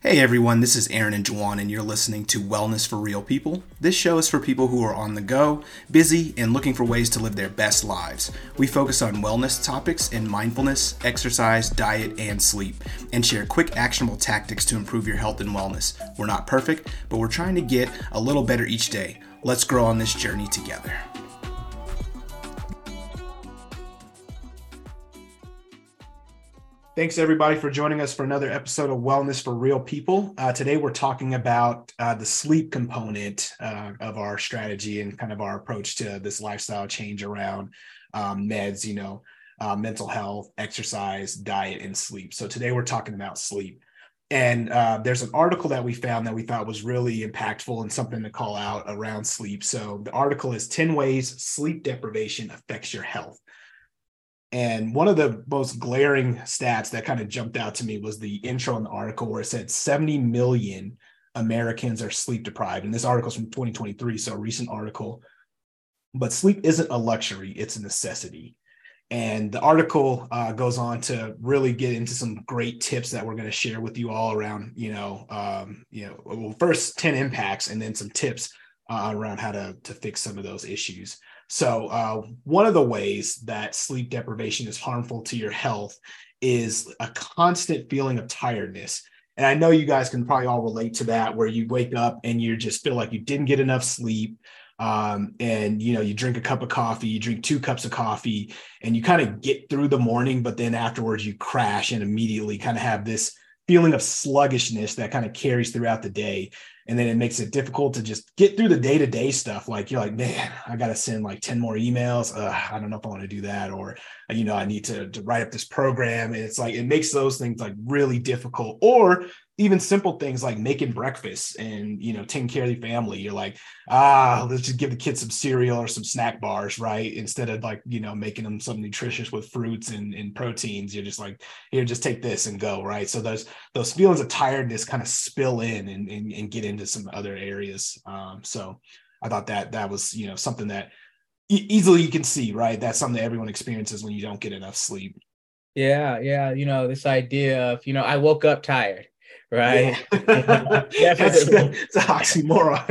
Hey everyone, this is Aaron and Juwan, and you're listening to Wellness for Real People. This show is for people who are on the go, busy, and looking for ways to live their best lives. We focus on wellness topics in mindfulness, exercise, diet, and sleep, and share quick, actionable tactics to improve your health and wellness. We're not perfect, but we're trying to get a little better each day. Let's grow on this journey together. Thanks everybody for joining us for another episode of Wellness for Real People. Uh, today we're talking about uh, the sleep component uh, of our strategy and kind of our approach to this lifestyle change around um, meds, you know, uh, mental health, exercise, diet, and sleep. So today we're talking about sleep. And uh, there's an article that we found that we thought was really impactful and something to call out around sleep. So the article is 10 ways sleep deprivation affects your health. And one of the most glaring stats that kind of jumped out to me was the intro in the article where it said 70 million Americans are sleep deprived. And this article is from 2023, so a recent article. But sleep isn't a luxury, it's a necessity. And the article uh, goes on to really get into some great tips that we're going to share with you all around, you know, um, you know, well, first 10 impacts and then some tips uh, around how to, to fix some of those issues. So, uh, one of the ways that sleep deprivation is harmful to your health is a constant feeling of tiredness. And I know you guys can probably all relate to that, where you wake up and you just feel like you didn't get enough sleep. Um, and you know, you drink a cup of coffee, you drink two cups of coffee, and you kind of get through the morning, but then afterwards you crash and immediately kind of have this feeling of sluggishness that kind of carries throughout the day and then it makes it difficult to just get through the day-to-day stuff. Like you're like man i gotta send like 10 more emails. Ugh, i don't know if i want to do that or you know i need to, to write up this program. And it's like it makes those things like really difficult. Or even simple things like making breakfast and you know taking care of the family. You're like ah let's just give the kids some cereal or some snack bars right? Instead of like you know making them something nutritious with fruits and, and proteins you're just like here just take this and go right? So those those feelings of tiredness kind of spill in and, and, and get into some other areas. Um, so i thought that that was you know something that e- easily you can see right? That's something that everyone experiences when you don't get enough sleep. Yeah yeah you know this idea of you know i woke up tired right? Yeah. that's, that's an oxymoron.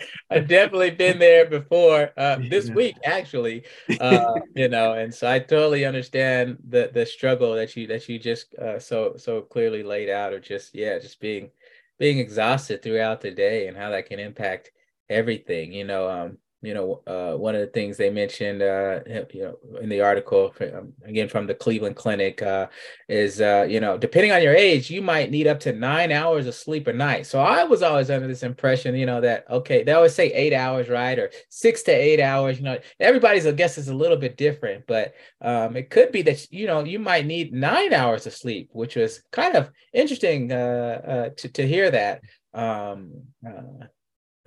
I've definitely been there before. Uh, this yeah. week, actually, uh, you know, and so I totally understand the the struggle that you that you just uh, so so clearly laid out, or just yeah, just being being exhausted throughout the day and how that can impact everything. You know, um, you know, uh, one of the things they mentioned, uh, you know, in the article, um, again from the Cleveland Clinic, uh, is uh, you know, depending on your age, you might need up to nine hours of sleep a night. So I was always under this impression, you know, that okay, they always say eight hours, right, or six to eight hours. You know, everybody's I guess is a little bit different, but um, it could be that you know you might need nine hours of sleep, which was kind of interesting uh, uh, to to hear that. Um,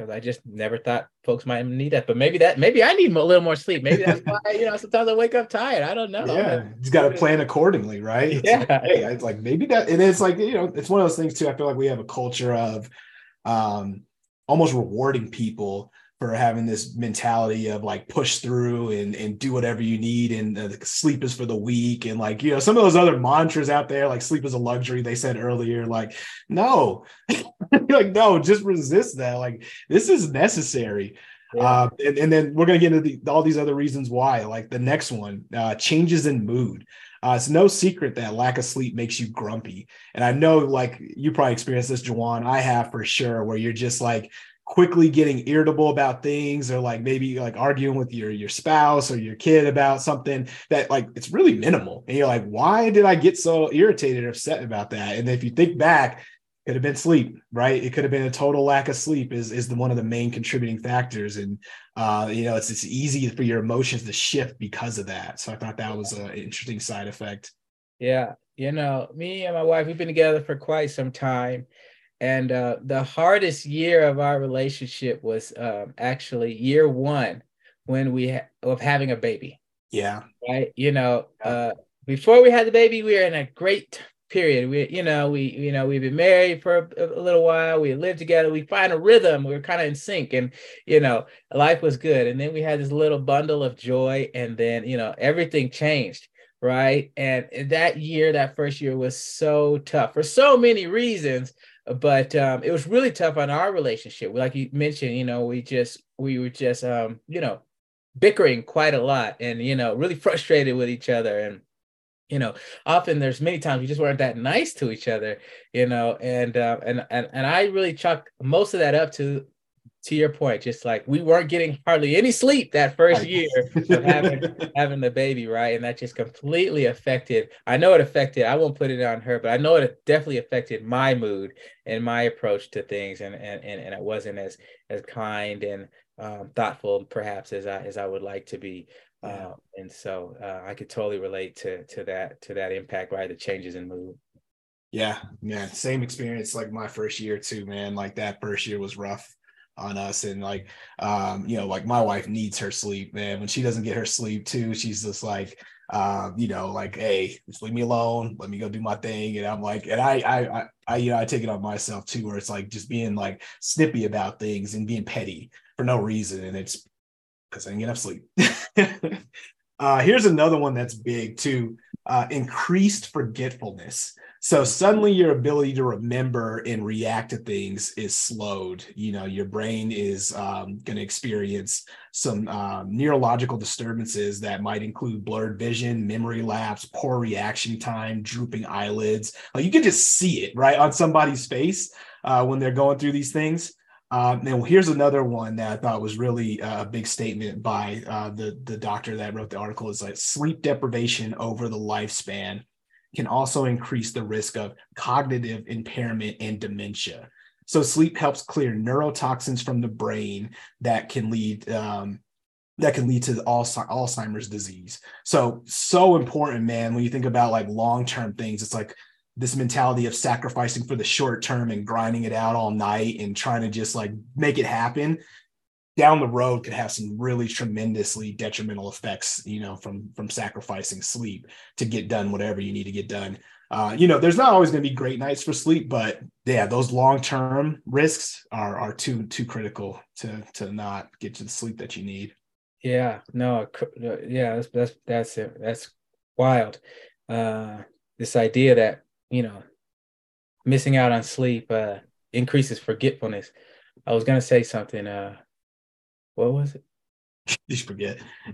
because I just never thought folks might need that. But maybe that maybe I need a little more sleep. Maybe that's why you know sometimes I wake up tired. I don't know. Yeah, you got to plan accordingly, right? It's yeah. Like, hey, it's like maybe that, and it's like you know, it's one of those things too. I feel like we have a culture of um almost rewarding people for having this mentality of like push through and and do whatever you need and uh, sleep is for the weak and like you know some of those other mantras out there like sleep is a luxury they said earlier like no like no just resist that like this is necessary yeah. uh, and, and then we're going to get into the, all these other reasons why like the next one uh, changes in mood uh, it's no secret that lack of sleep makes you grumpy. And I know, like, you probably experienced this, Jawan. I have for sure, where you're just like, quickly getting irritable about things or like maybe like arguing with your your spouse or your kid about something that like it's really minimal. And you're like why did i get so irritated or upset about that? And if you think back could have been sleep right? It could have been a total lack of sleep is is the one of the main contributing factors. And uh you know it's it's easy for your emotions to shift because of that. So i thought that was an interesting side effect. Yeah. You know me and my wife we've been together for quite some time and uh, the hardest year of our relationship was um, actually year one when we ha- of having a baby. Yeah. Right. You know, uh, before we had the baby, we were in a great period. We, you know, we, you know, we've been married for a, a little while. We lived together. We find a rhythm. We were kind of in sync, and you know, life was good. And then we had this little bundle of joy, and then you know, everything changed right? And that year, that first year was so tough for so many reasons. But um, it was really tough on our relationship. Like you mentioned, you know, we just we were just um, you know, bickering quite a lot and you know, really frustrated with each other. And you know, often there's many times we just weren't that nice to each other, you know, and uh, and and and I really chalk most of that up to to your point, just like we weren't getting hardly any sleep that first year of having having the baby, right? And that just completely affected. I know it affected. I won't put it on her, but I know it definitely affected my mood and my approach to things, and and and, and it wasn't as as kind and um, thoughtful, perhaps, as I as I would like to be. Yeah. Uh, and so uh, I could totally relate to to that to that impact, right? The changes in mood. Yeah, yeah, same experience. Like my first year too, man. Like that first year was rough on us and like um you know like my wife needs her sleep man. When she doesn't get her sleep too she's just like um you know like hey just leave me alone. Let me go do my thing. And i'm like and i i i, I you know i take it on myself too where it's like just being like snippy about things and being petty for no reason and it's because i didn't get enough sleep uh here's another one that's big too uh increased forgetfulness so suddenly your ability to remember and react to things is slowed. You know, your brain is um, going to experience some um, neurological disturbances that might include blurred vision, memory lapse, poor reaction time, drooping eyelids. Like you can just see it right on somebody's face uh, when they're going through these things. Um, and here's another one that I thought was really a big statement by uh, the the doctor that wrote the article is like sleep deprivation over the lifespan can also increase the risk of cognitive impairment and dementia. So sleep helps clear neurotoxins from the brain that can lead um, that can lead to Alzheimer's disease. So so important, man. When you think about like long term things, it's like this mentality of sacrificing for the short term and grinding it out all night and trying to just like make it happen down the road could have some really tremendously detrimental effects you know from from sacrificing sleep to get done whatever you need to get done. Uh, you know there's not always going to be great nights for sleep but yeah those long-term risks are are too too critical to to not get to the sleep that you need. Yeah no yeah that's that's that's it. That's wild. Uh this idea that you know missing out on sleep uh increases forgetfulness i was going to say something uh what was it? You forget.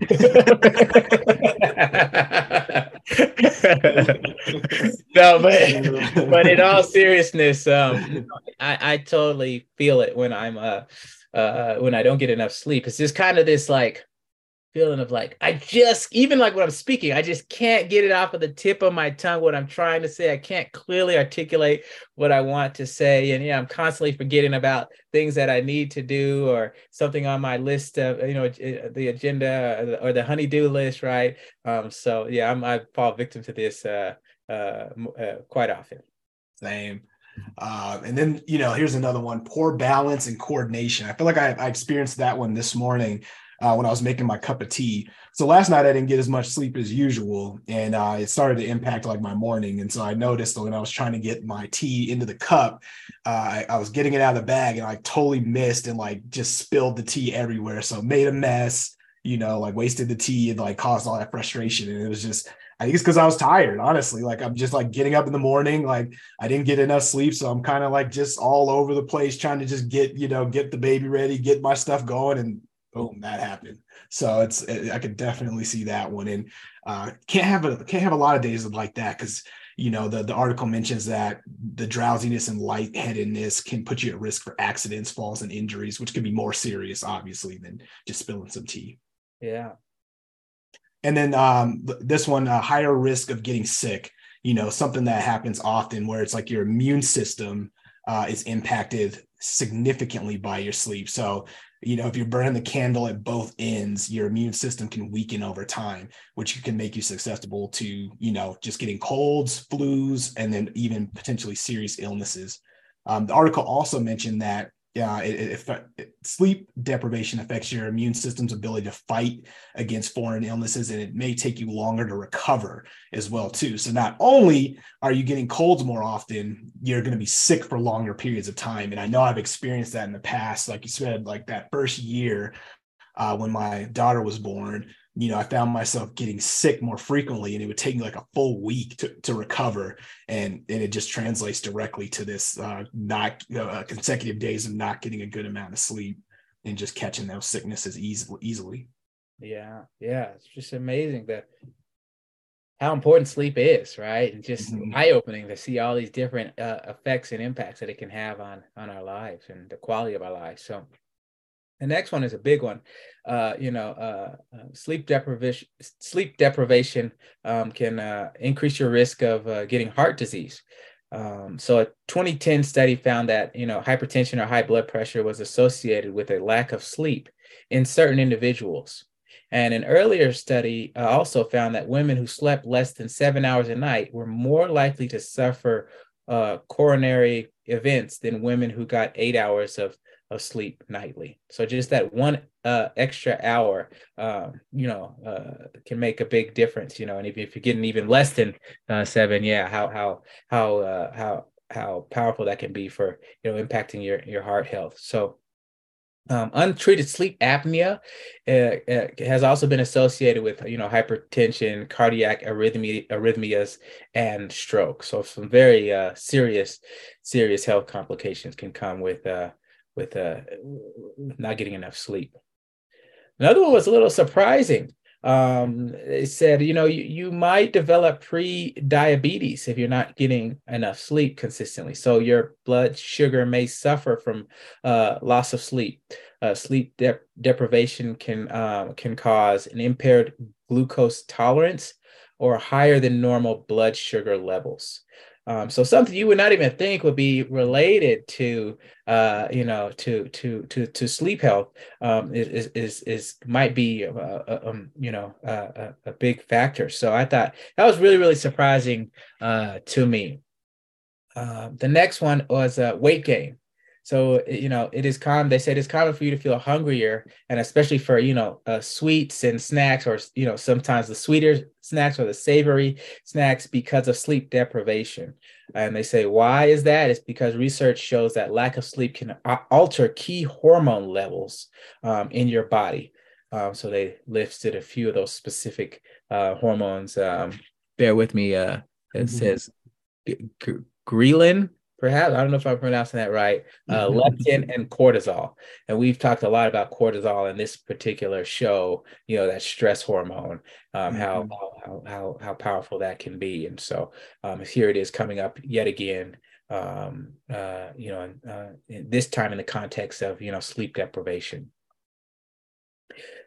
no, but but in all seriousness, um, I, I totally feel it when I'm uh uh when I don't get enough sleep. It's just kind of this like feeling of like I just even like when I'm speaking, I just can't get it off of the tip of my tongue what I'm trying to say. I can't clearly articulate what I want to say, and yeah, I'm constantly forgetting about things that I need to do or something on my list of you know the agenda or the honeydew list, right? Um, so yeah, I'm I fall victim to this uh, uh, uh quite often. Same. Uh, and then, you know, here's another one poor balance and coordination. I feel like I, I experienced that one this morning uh, when I was making my cup of tea. So last night I didn't get as much sleep as usual, and uh, it started to impact like my morning. And so I noticed when I was trying to get my tea into the cup, uh, I, I, was getting it out of the bag, and I totally missed and like just spilled the tea everywhere. So made a mess, you know, like wasted the tea and like caused all that frustration. And it was just I think it's because I was tired, honestly. Like I'm just like getting up in the morning, like I didn't get enough sleep. So I'm kind of like just all over the place trying to just get, you know, get the baby ready, get my stuff going. And boom, that happened. So it's I could definitely see that one, and uh, can't have a can't have a lot of days like that because you know the the article mentions that the drowsiness and lightheadedness can put you at risk for accidents, falls, and injuries, which can be more serious, obviously, than just spilling some tea. Yeah. And then um, this one, a higher risk of getting sick. You know, something that happens often where it's like your immune system uh, is impacted significantly by your sleep. So you know if you're burning the candle at both ends your immune system can weaken over time which can make you susceptible to you know just getting colds flus and then even potentially serious illnesses. Um, the article also mentioned that uh, it, it, it, sleep deprivation affects your immune system's ability to fight against foreign illnesses and it may take you longer to recover as well too. So not only are you getting colds more often you're going to be sick for longer periods of time. And i know i've experienced that in the past like you said like that first year uh, when my daughter was born you know, I found myself getting sick more frequently and it would take me like a full week to, to recover. And, and it just translates directly to this uh, not uh, consecutive days of not getting a good amount of sleep and just catching those sicknesses easily, easily. Yeah. Yeah. It's just amazing that how important sleep is, right? And just mm-hmm. eye opening to see all these different uh, effects and impacts that it can have on on our lives and the quality of our lives. So the next one is a big one. Uh, you know, uh, uh, sleep deprivation sleep deprivation um, can uh, increase your risk of uh, getting heart disease. Um, so a 2010 study found that you know hypertension or high blood pressure was associated with a lack of sleep in certain individuals. And an earlier study uh, also found that women who slept less than seven hours a night were more likely to suffer coronary events than women who got eight hours of, of sleep nightly. So just that one uh, extra hour, um, you know, uh, can make a big difference. You know, and if, if you're getting even less than uh, seven, yeah, how how how uh, how how powerful that can be for you know impacting your your heart health. So um, untreated sleep apnea uh, uh, has also been associated with, you know, hypertension, cardiac arrhythmia, arrhythmias, and stroke. So some very uh, serious, serious health complications can come with uh, with uh, not getting enough sleep. Another one was a little surprising um, it said, you know, you, you might develop pre-diabetes if you're not getting enough sleep consistently. So your blood sugar may suffer from uh, loss of sleep. Uh, sleep de- deprivation can uh, can cause an impaired glucose tolerance or higher than normal blood sugar levels. Um, so something you would not even think would be related to, uh, you know, to to to to sleep health um, is is is might be, uh, uh, um, you know, uh, a, a, big factor. So I thought that was really really surprising uh, to me. Uh, the next one was weight gain. So you know, it is common. They said it's common for you to feel hungrier, and especially for you know uh, sweets and snacks, or you know sometimes the sweeter snacks or the savory snacks because of sleep deprivation. And they say why is that? It's because research shows that lack of sleep can alter key hormone levels um, in your body. Um, so they listed a few of those specific uh, hormones. Um, bear with me. Uh, it mm-hmm. says ghrelin perhaps I don't know if I'm pronouncing that right, uh, leptin and cortisol. And we've talked a lot about cortisol in this particular show. You know that stress hormone, um, mm-hmm. how, how how how powerful that can be. And so um, here it is coming up yet again. Um, uh, you know, uh, this time in the context of you know sleep deprivation.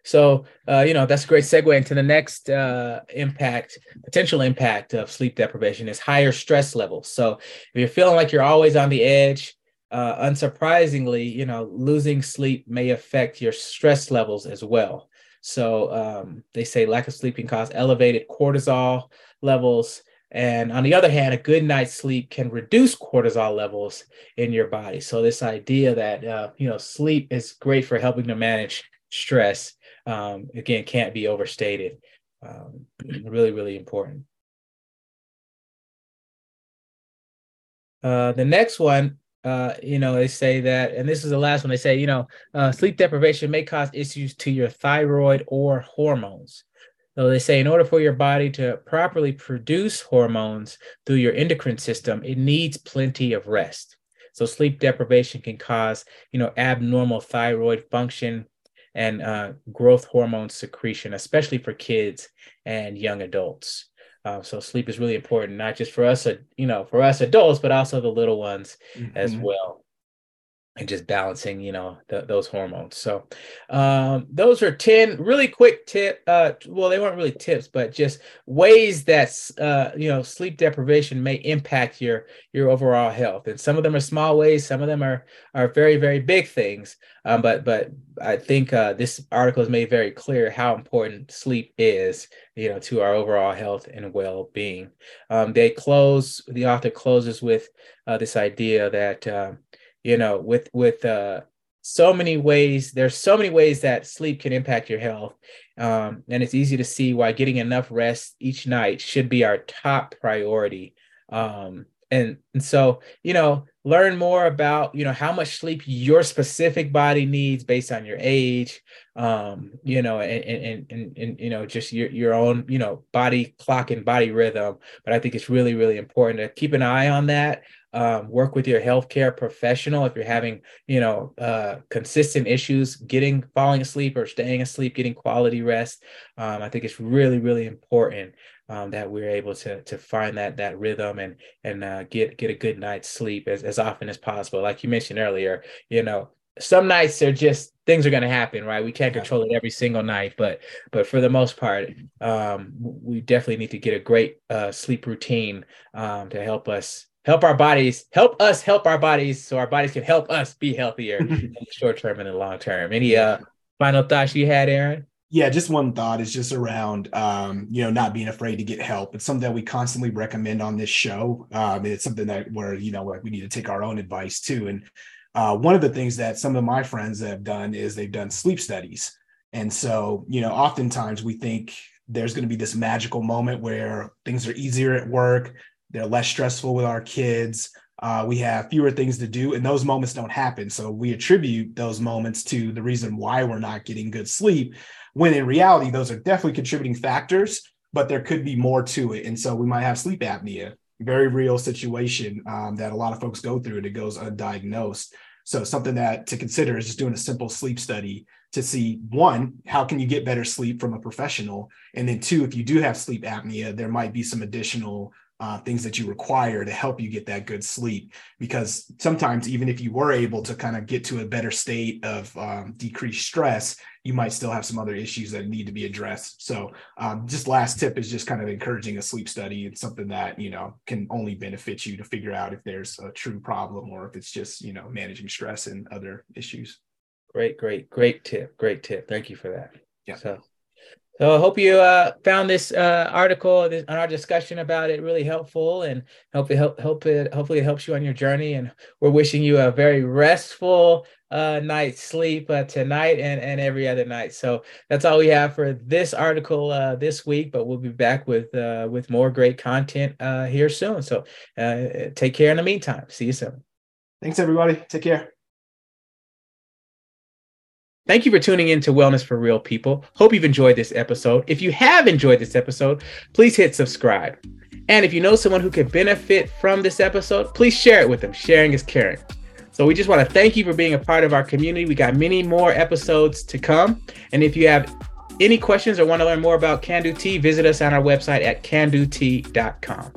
So, uh, you know, that's a great segue into the next uh, impact, potential impact of sleep deprivation is higher stress levels. So, if you're feeling like you're always on the edge, uh, unsurprisingly, you know, losing sleep may affect your stress levels as well. So, um, they say lack of sleep can cause elevated cortisol levels. And on the other hand, a good night's sleep can reduce cortisol levels in your body. So, this idea that, uh, you know, sleep is great for helping to manage stress um, again can't be overstated. Um, really really important. Uh, the next one uh, you know they say that and this is the last one they say you know uh, sleep deprivation may cause issues to your thyroid or hormones. So they say in order for your body to properly produce hormones through your endocrine system it needs plenty of rest. So sleep deprivation can cause you know abnormal thyroid function and uh, growth hormone secretion, especially for kids and young adults. Uh, so sleep is really important, not just for us, uh, you know, for us adults, but also the little ones mm-hmm. as well and just balancing you know the, those hormones. So um, those are 10 really quick tip uh, well they weren't really tips but just ways that uh, you know sleep deprivation may impact your your overall health. And some of them are small ways some of them are are very very big things. Um, but but i think uh, this article has made very clear how important sleep is you know to our overall health and well-being. Um, they close the author closes with uh, this idea that uh, you know with with uh so many ways there's so many ways that sleep can impact your health um, and it's easy to see why getting enough rest each night should be our top priority um, and, and so you know learn more about you know how much sleep your specific body needs based on your age um you know and and and, and you know just your your own you know body clock and body rhythm but i think it's really really important to keep an eye on that um, work with your healthcare professional if you're having you know uh, consistent issues getting falling asleep or staying asleep getting quality rest um, i think it's really really important um, that we're able to to find that that rhythm and and uh, get get a good night's sleep as, as often as possible. Like you mentioned earlier, you know, some nights are just things are going to happen, right? We can't control it every single night, but but for the most part, um, we definitely need to get a great uh, sleep routine um, to help us help our bodies help us help our bodies so our bodies can help us be healthier in the short term and the long term. Any uh, final thoughts you had, Aaron? yeah just one thought is just around um, you know not being afraid to get help it's something that we constantly recommend on this show um, it's something that where you know like we need to take our own advice too and uh, one of the things that some of my friends have done is they've done sleep studies and so you know oftentimes we think there's going to be this magical moment where things are easier at work they're less stressful with our kids uh, we have fewer things to do and those moments don't happen so we attribute those moments to the reason why we're not getting good sleep when in reality, those are definitely contributing factors, but there could be more to it. And so we might have sleep apnea, very real situation um, that a lot of folks go through and it goes undiagnosed. So something that to consider is just doing a simple sleep study to see one, how can you get better sleep from a professional? And then two, if you do have sleep apnea, there might be some additional uh, things that you require to help you get that good sleep. Because sometimes, even if you were able to kind of get to a better state of um, decreased stress, you might still have some other issues that need to be addressed. So, um, just last tip is just kind of encouraging a sleep study. It's something that you know can only benefit you to figure out if there's a true problem or if it's just you know managing stress and other issues. Great, great, great tip. Great tip. Thank you for that. Yeah. So so I hope you uh, found this uh, article and our discussion about it really helpful, and hope it help, help it hopefully it helps you on your journey. And we're wishing you a very restful uh, night's sleep uh, tonight and and every other night. So that's all we have for this article uh, this week. But we'll be back with uh, with more great content here soon. So take care in the meantime. See you soon. Thanks, everybody. Take care. Thank you for tuning in to Wellness for Real People. Hope you've enjoyed this episode. If you have enjoyed this episode, please hit subscribe. And if you know someone who could benefit from this episode, please share it with them. Sharing is caring. So we just want to thank you for being a part of our community. We got many more episodes to come. And if you have any questions or want to learn more about Khandu Tea, visit us on our website at khandutea.com.